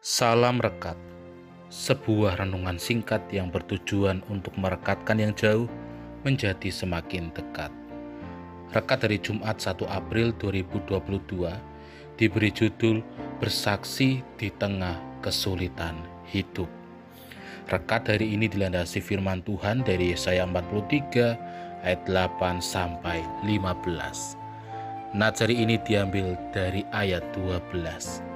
Salam Rekat Sebuah renungan singkat yang bertujuan untuk merekatkan yang jauh menjadi semakin dekat. Rekat dari Jumat 1 April 2022 diberi judul Bersaksi di Tengah Kesulitan Hidup. Rekat dari ini dilandasi firman Tuhan dari Yesaya 43 ayat 8 sampai 15. Nazari ini diambil dari ayat 12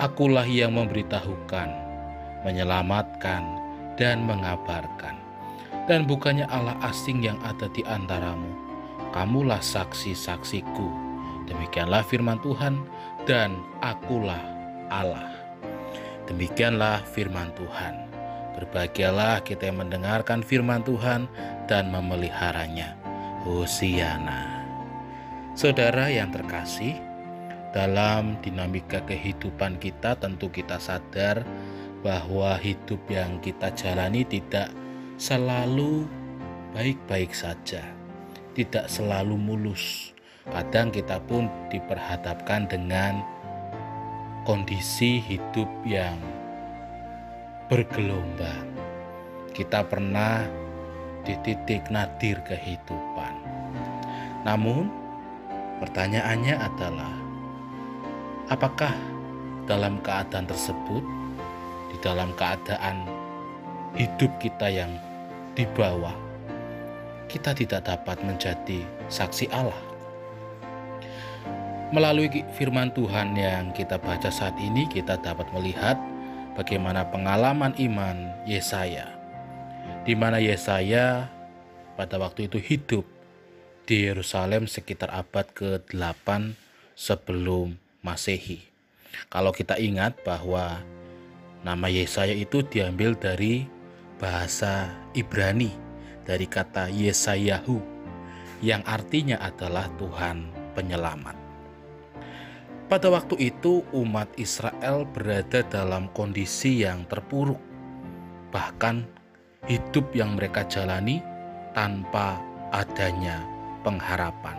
Akulah yang memberitahukan, menyelamatkan, dan mengabarkan. Dan bukannya Allah asing yang ada di antaramu. Kamulah saksi-saksiku. Demikianlah firman Tuhan, dan akulah Allah. Demikianlah firman Tuhan. Berbahagialah kita yang mendengarkan firman Tuhan dan memeliharanya. Hosiana. Saudara yang terkasih, dalam dinamika kehidupan kita tentu kita sadar bahwa hidup yang kita jalani tidak selalu baik-baik saja, tidak selalu mulus. Kadang kita pun diperhadapkan dengan kondisi hidup yang bergelombang. Kita pernah di titik nadir kehidupan. Namun, pertanyaannya adalah Apakah dalam keadaan tersebut, di dalam keadaan hidup kita yang di bawah, kita tidak dapat menjadi saksi Allah? Melalui firman Tuhan yang kita baca saat ini, kita dapat melihat bagaimana pengalaman iman Yesaya, di mana Yesaya pada waktu itu hidup di Yerusalem sekitar abad ke-8 sebelum Masehi. Kalau kita ingat bahwa nama Yesaya itu diambil dari bahasa Ibrani dari kata Yesayahu yang artinya adalah Tuhan penyelamat. Pada waktu itu umat Israel berada dalam kondisi yang terpuruk. Bahkan hidup yang mereka jalani tanpa adanya pengharapan.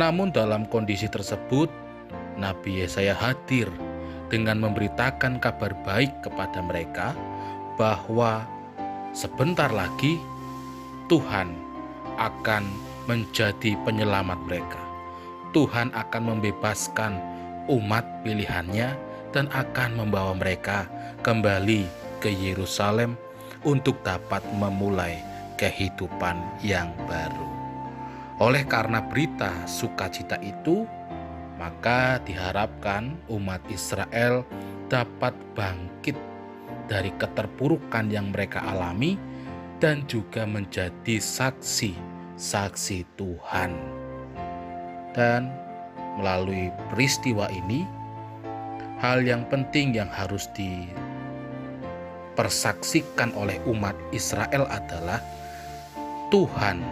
Namun dalam kondisi tersebut Nabi Yesaya hadir dengan memberitakan kabar baik kepada mereka bahwa sebentar lagi Tuhan akan menjadi penyelamat mereka. Tuhan akan membebaskan umat pilihannya dan akan membawa mereka kembali ke Yerusalem untuk dapat memulai kehidupan yang baru. Oleh karena berita sukacita itu, maka diharapkan umat Israel dapat bangkit dari keterpurukan yang mereka alami dan juga menjadi saksi-saksi Tuhan. Dan melalui peristiwa ini, hal yang penting yang harus dipersaksikan oleh umat Israel adalah Tuhan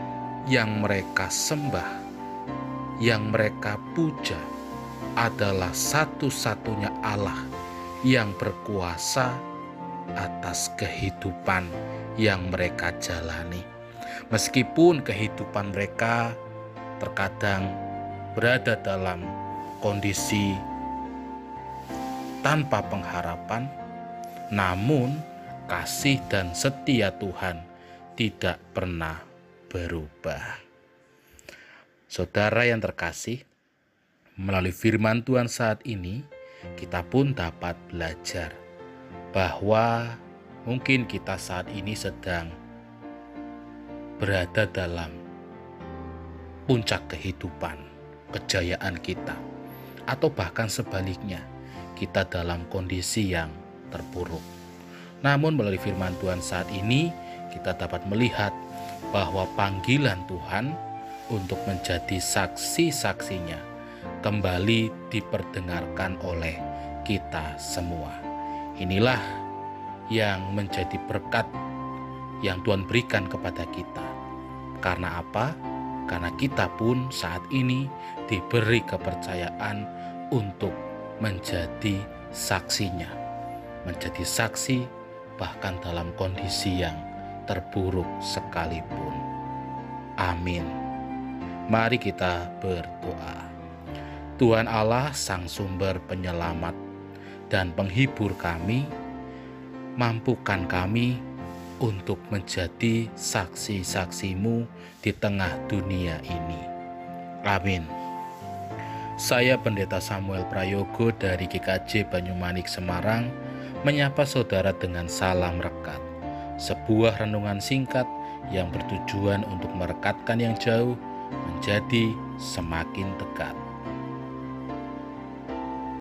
yang mereka sembah, yang mereka puja, adalah satu-satunya Allah yang berkuasa atas kehidupan yang mereka jalani. Meskipun kehidupan mereka terkadang berada dalam kondisi tanpa pengharapan, namun kasih dan setia Tuhan tidak pernah berubah. Saudara yang terkasih, Melalui firman Tuhan saat ini, kita pun dapat belajar bahwa mungkin kita saat ini sedang berada dalam puncak kehidupan, kejayaan kita, atau bahkan sebaliknya, kita dalam kondisi yang terpuruk. Namun, melalui firman Tuhan saat ini, kita dapat melihat bahwa panggilan Tuhan untuk menjadi saksi-saksinya kembali diperdengarkan oleh kita semua. Inilah yang menjadi berkat yang Tuhan berikan kepada kita. Karena apa? Karena kita pun saat ini diberi kepercayaan untuk menjadi saksinya, menjadi saksi bahkan dalam kondisi yang terburuk sekalipun. Amin. Mari kita berdoa. Tuhan Allah, Sang Sumber Penyelamat, dan penghibur kami, mampukan kami untuk menjadi saksi-saksimu di tengah dunia ini. Amin. Saya Pendeta Samuel Prayogo dari GKJ Banyumanik Semarang menyapa saudara dengan salam rekat. Sebuah renungan singkat yang bertujuan untuk merekatkan yang jauh menjadi semakin dekat.